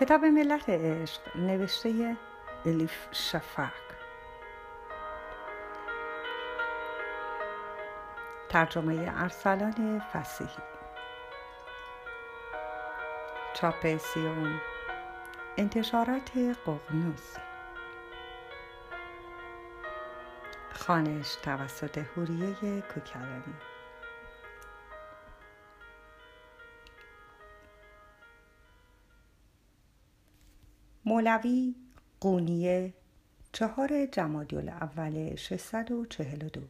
کتاب ملت عشق نوشته الیف شفق ترجمه ارسلان فسیحی. چاپ سیوم انتشارات ققنوس خانش توسط هوریه کوکرانی. مولوی قونیه چهار جمادی اول 642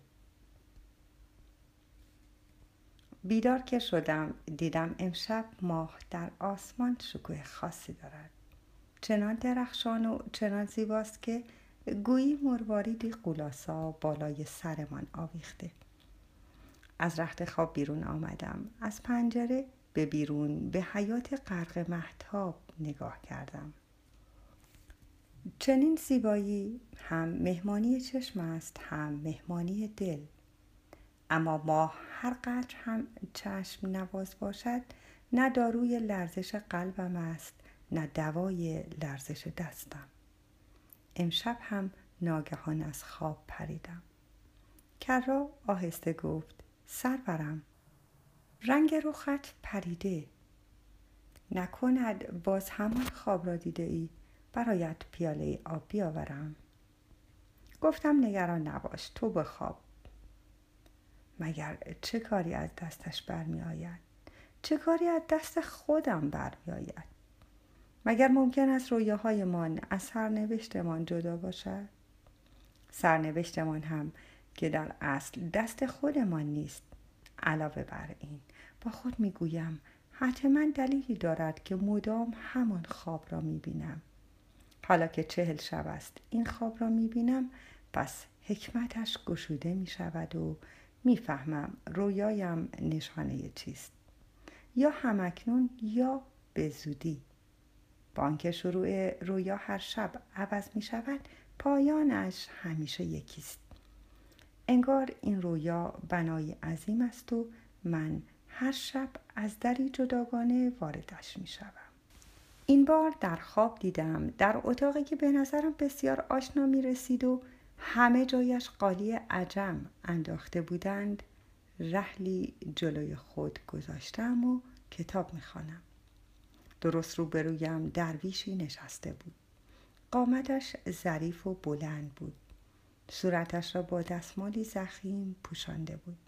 بیدار که شدم دیدم امشب ماه در آسمان شکوه خاصی دارد. چنان درخشان و چنان زیباست که گویی مرواریدی قولاسا بالای سرمان آویخته. از رخت خواب بیرون آمدم. از پنجره به بیرون به حیات غرق محتاب نگاه کردم. چنین زیبایی هم مهمانی چشم است هم مهمانی دل. اما ماه هر قدر هم چشم نواز باشد نه داروی لرزش قلبم است نه دوای لرزش دستم. امشب هم ناگهان از خواب پریدم. کرا آهسته گفت سرورم رنگ رخت پریده. نکند باز همان خواب را دیده ای. برایت پیاله آب بیاورم. گفتم نگران نباش تو بخواب. مگر چه کاری از دستش برمی آید چه کاری از دست خودم برمی آید مگر ممکن است رویاهایمان از سرنوشتمان جدا باشد؟ سرنوشتمان هم که در اصل دست خودمان نیست. علاوه بر این با خود می‌گویم حتما دلیلی دارد که مدام همان خواب را می‌بینم. حالا که چهل شب است این خواب را می‌بینم پس حکمتش گشوده می شود و می‌فهمم رویایم نشانه چیست. یا همکنون یا به زودی. با آنکه شروع رویا هر شب عوض می شود پایانش همیشه یکیست. انگار این رویا بنای عظیم است و من هر شب از دری جداگانه واردش می شود. این بار در خواب دیدم. در اتاقی که به نظرم بسیار آشنا می رسید و همه جایش قالی عجم انداخته بودند رحلی جلوی خود گذاشتم و کتاب می خانم. درست روبرویم درویشی نشسته بود. قامتش ظریف و بلند بود. صورتش را با دستمالی زخیم پوشانده بود.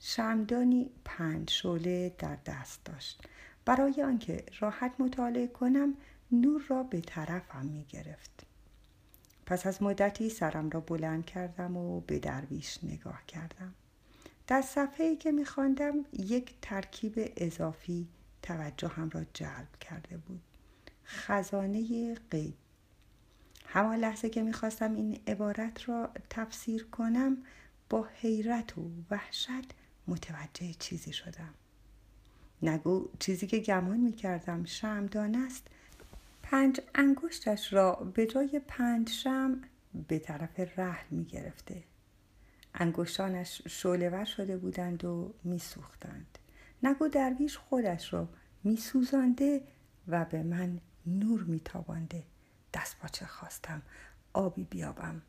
شمدانی پنج شعله در دست داشت. برای آنکه راحت مطالعه کنم نور را به طرفم می گرفت. پس از مدتی سرم را بلند کردم و به درویش نگاه کردم. در صفحه ای که می خواندم یک ترکیب اضافی توجهم را جلب کرده بود. خزانه غیب همان لحظه که می‌خواستم این عبارت را تفسیر کنم با حیرت و وحشت متوجه چیزی شدم نگو چیزی که گمان می کردم شمدان است. پنج انگشتش را به جای پنج شم به طرف رحل می گرفته انگشتانش شولور شده بودند و می سوختند نگو درویش خودش را می سوزانده و به من نور می تابانده دست چه خواستم آبی بیابم.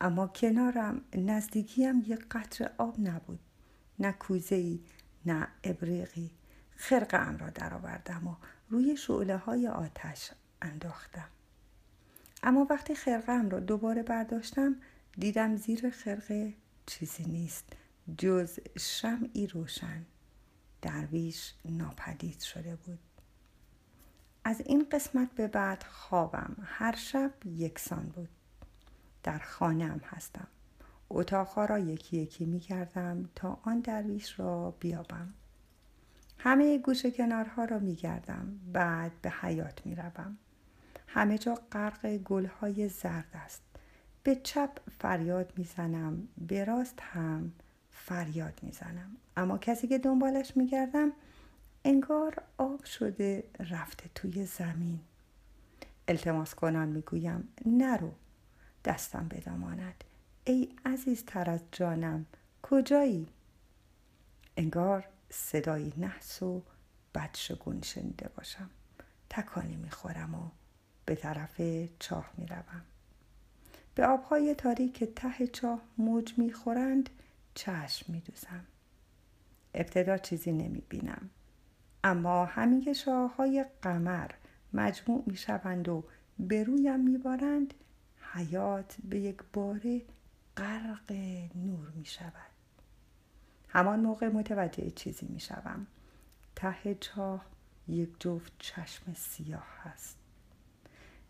اما کنارم نزدیکیم یک قطر آب نبود. نه کوزه ای نه ابریقی. خرقه ام را درآوردم و روی شعله های آتش انداختم. اما وقتی خرقه ام را دوباره برداشتم دیدم زیر خرقه چیزی نیست جز شمعی روشن. درویش ناپدید شده بود. از این قسمت به بعد خوابم هر شب یکسان بود. در خانه هستم. اتاقها را یکی یکی می کردم تا آن درویش را بیابم. همه گوشه کنارها را می گردم بعد به حیات می روم. همه جا غرق گلهای زرد است. به چپ فریاد می‌زنم به راست هم فریاد می‌زنم. اما کسی که دنبالش میگردم انگار آب شده رفته توی زمین. التماس کنان می‌گویم نرو دستم بداماند ای عزیزتر از جانم کجایی؟ انگار صدایی نحس و بدشگون شنیده باشم. تکانی می‌خورم و به طرف چاه می‌روم. به آبهای تاریک ته چاه موج می‌خورند چشم میدوزم. ابتدا چیزی نمی‌بینم. اما همین شاههای قمر مجموع می‌شوند و به رویم میبارند حیات به یک باره غرق نور می شود همان موقع متوجه چیزی می شوم ته چاه یک جفت چشم سیاه هست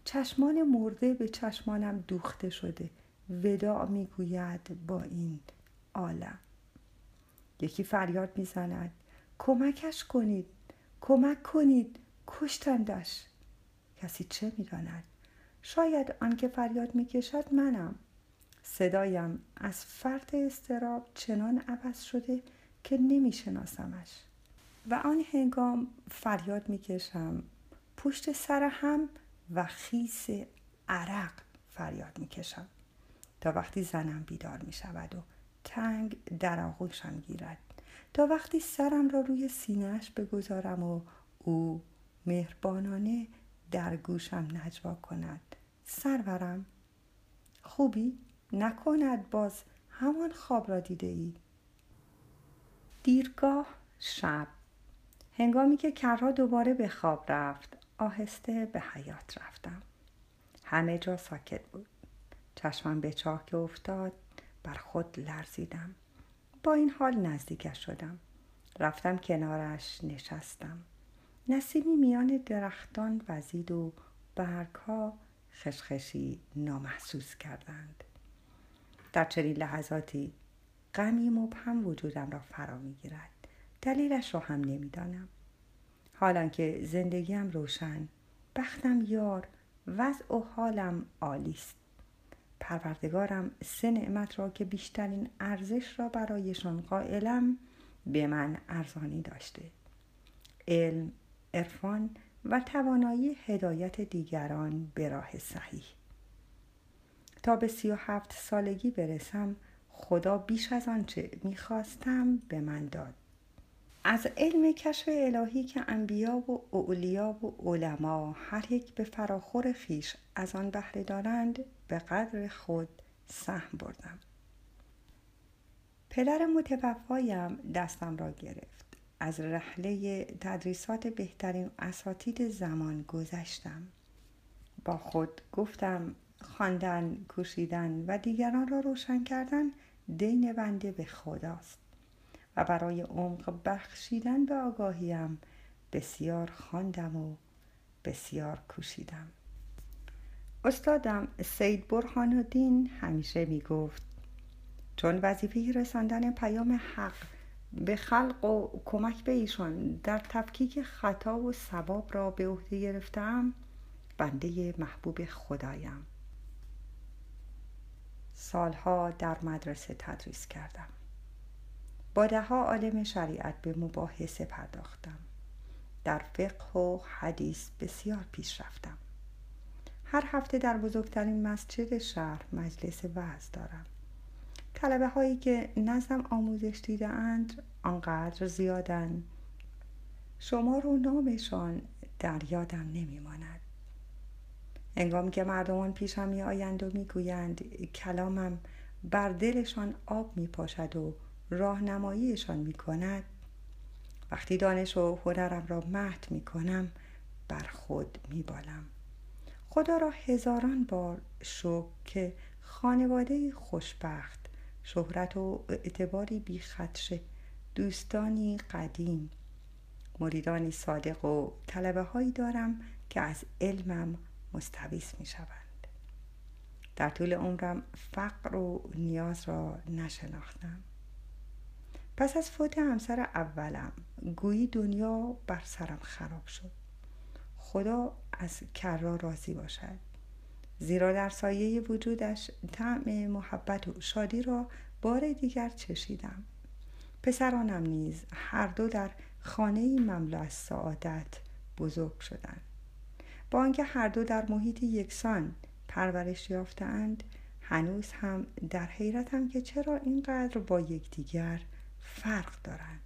چشمان مرده به چشمانم دوخته شده. وداع می‌گوید با این عالم. یکی فریاد می‌زند. کمکش کنید. کمک کنید. کشتندش. کسی چه می‌داند؟ شاید آنکه فریاد می‌کشد منم. صدایم از فرط استراب چنان عوض شده که نمیشناسمش. و آن هنگام فریاد می‌کشم پشت سر هم و خیس عرق فریاد می‌کشم. تا وقتی زنم بیدار می شود و تنگ در آغوشم گیرد. تا وقتی سرم را روی سینهش بگذارم و او مهربانانه در گوشم نجوا کند. سرورم خوبی؟ نکند باز همان خواب را دیده ای. دیرگاه شب. هنگامی که کرها دوباره به خواب رفت آهسته به حیات رفتم. همه جا ساکت بود. چشمم به چاه که افتاد بر خود لرزیدم. با این حال نزدیکش شدم. رفتم کنارش نشستم. نسیمی میان درختان وزید و برگها خشخشی نامحسوس کردند. در چنین لحظاتی غمی مبهم وجودم را فرا می‌گیرد. دلیلش را هم نمی‌دانم. حالان که زندگیم روشن بختم یار وضع و حالم عالی است. پروردگارم سه نعمت را که بیشترین ارزش را برایشان قائلم به من ارزانی داشته. علم عرفان و توانایی هدایت دیگران به راه صحیح. تا به سی و هفت سالگی برسم خدا بیش از آنچه می‌خواستم به من داد. از علم کشف الهی که انبیا و اولیا و علما هر یک به فراخور خیش از آن بهره دارند به قدر خود سهم بردم. پدر متوفایم دستم را گرفت. از رحله تدریسات بهترین اساتید زمان گذشتم. با خود گفتم خواندن کوشیدن و دیگران را روشن کردن دین بنده به خداست. و برای عمق بخشیدن به آگاهیم بسیار خواندم و بسیار کوشیدم. استادم سید برهان الدین همیشه می گفت چون وظیفه رساندن پیام حق به خلق و کمک به ایشان در تفکیک خطا و ثواب را به عهده گرفتم بنده محبوب خدایم. سالها در مدرسه تدریس کردم. با دهها عالم شریعت به مباحثه پرداختم. در فقه و حدیث بسیار پیش رفتم. هر هفته در بزرگترین مسجد شهر مجلس وعظ دارم. طلبه هایی که نظم آموزش دیده اند آنقدر زیادن. شما رو نامشان در یادم نمیماند. انگامی که مردمان پیشم می آیند و می گویند کلامم بر دلشان آب می پاشد و راهنماییشان می کند وقتی دانش و هنرم را مهد می کنم بر خود می بالم خدا را هزاران بار شکر که خانواده خوشبخت شهرت و اعتباری بی خدشه دوستانی قدیم. مریدانی صادق و طلبه هایی دارم که از علمم مستویس می شوند. در طول عمرم فقر و نیاز را نشناختم. پس از فوت همسر اولم گویی دنیا بر سرم خراب شد. خدا از کرا راضی باشد. زیرا در سایه وجودش طعم محبت و شادی را بار دیگر چشیدم. پسرانم نیز هر دو در خانه مملو از سعادت بزرگ شدند. با آنکه هر دو در محیط یکسان پرورش یافتهاند. هنوز هم در حیرتم که چرا اینقدر با یکدیگر فرق دارند.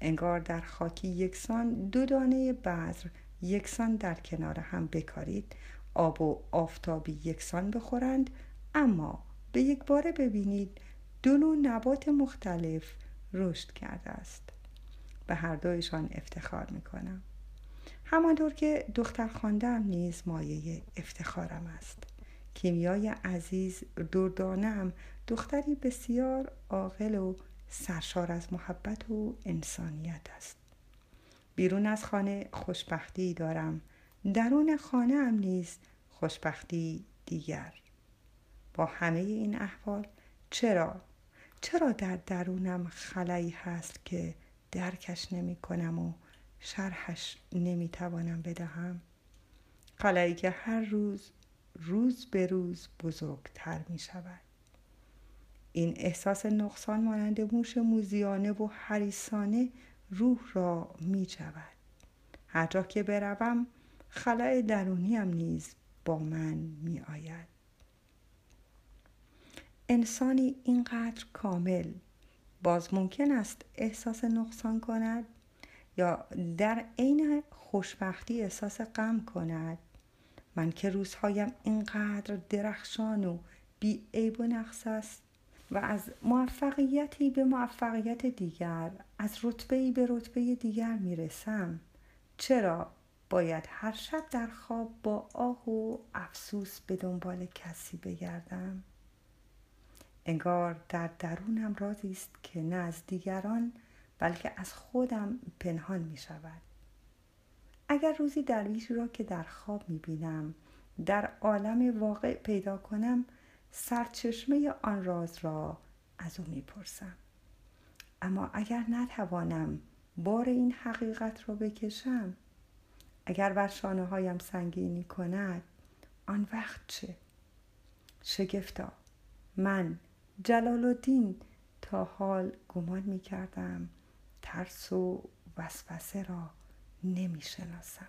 انگار در خاکی یکسان دو دانه بذر یکسان در کنار هم بکارید. آب و آفتابی یکسان بخورند. اما به یک باره ببینید دو نوع نبات مختلف رشد کرده است. به هر دویشان افتخار می کنم همانطور که دختر خواندم نیز مایه افتخارم است. کیمیای عزیز دردانم دختری بسیار عاقل و سرشار از محبت و انسانیت است. بیرون از خانه خوشبختی دارم. درون خانه هم نیز خوشبختی دیگر. با همه این احوال چرا؟ چرا در درونم خلایی هست که درکش نمی کنم و شرحش نمی توانم بدهم. خلایی که هر روز روز به روز بزرگتر می شود این احساس نقصان مانند موش موزیانه و حریسانه روح را می جود هر جا که بروم خلای درونیم نیز با من می آید انسانی اینقدر کامل باز ممکن است احساس نقصان کند؟ یا در عین خوشبختی احساس غم کند. من که روزهایم اینقدر درخشان و بی عیب و نقص است و از موفقیتی به موفقیت دیگر از رتبه به رتبه دیگر می‌رسم. چرا؟ باید هر شب در خواب با آه و افسوس به دنبال کسی بگردم. انگار در درونم رازی است که نه از دیگران بلکه از خودم پنهان می شود. اگر روزی درویشی را که در خواب می بینم در عالم واقع پیدا کنم سرچشمه آن راز را از او می‌پرسم اما اگر نتوانم بار این حقیقت را بکشم اگر بر شانه هایم سنگینی کند آن وقت چه؟ شگفتا من جلال الدین تا حال گمان می کردم. ترس و وسوسه را نمی شناسم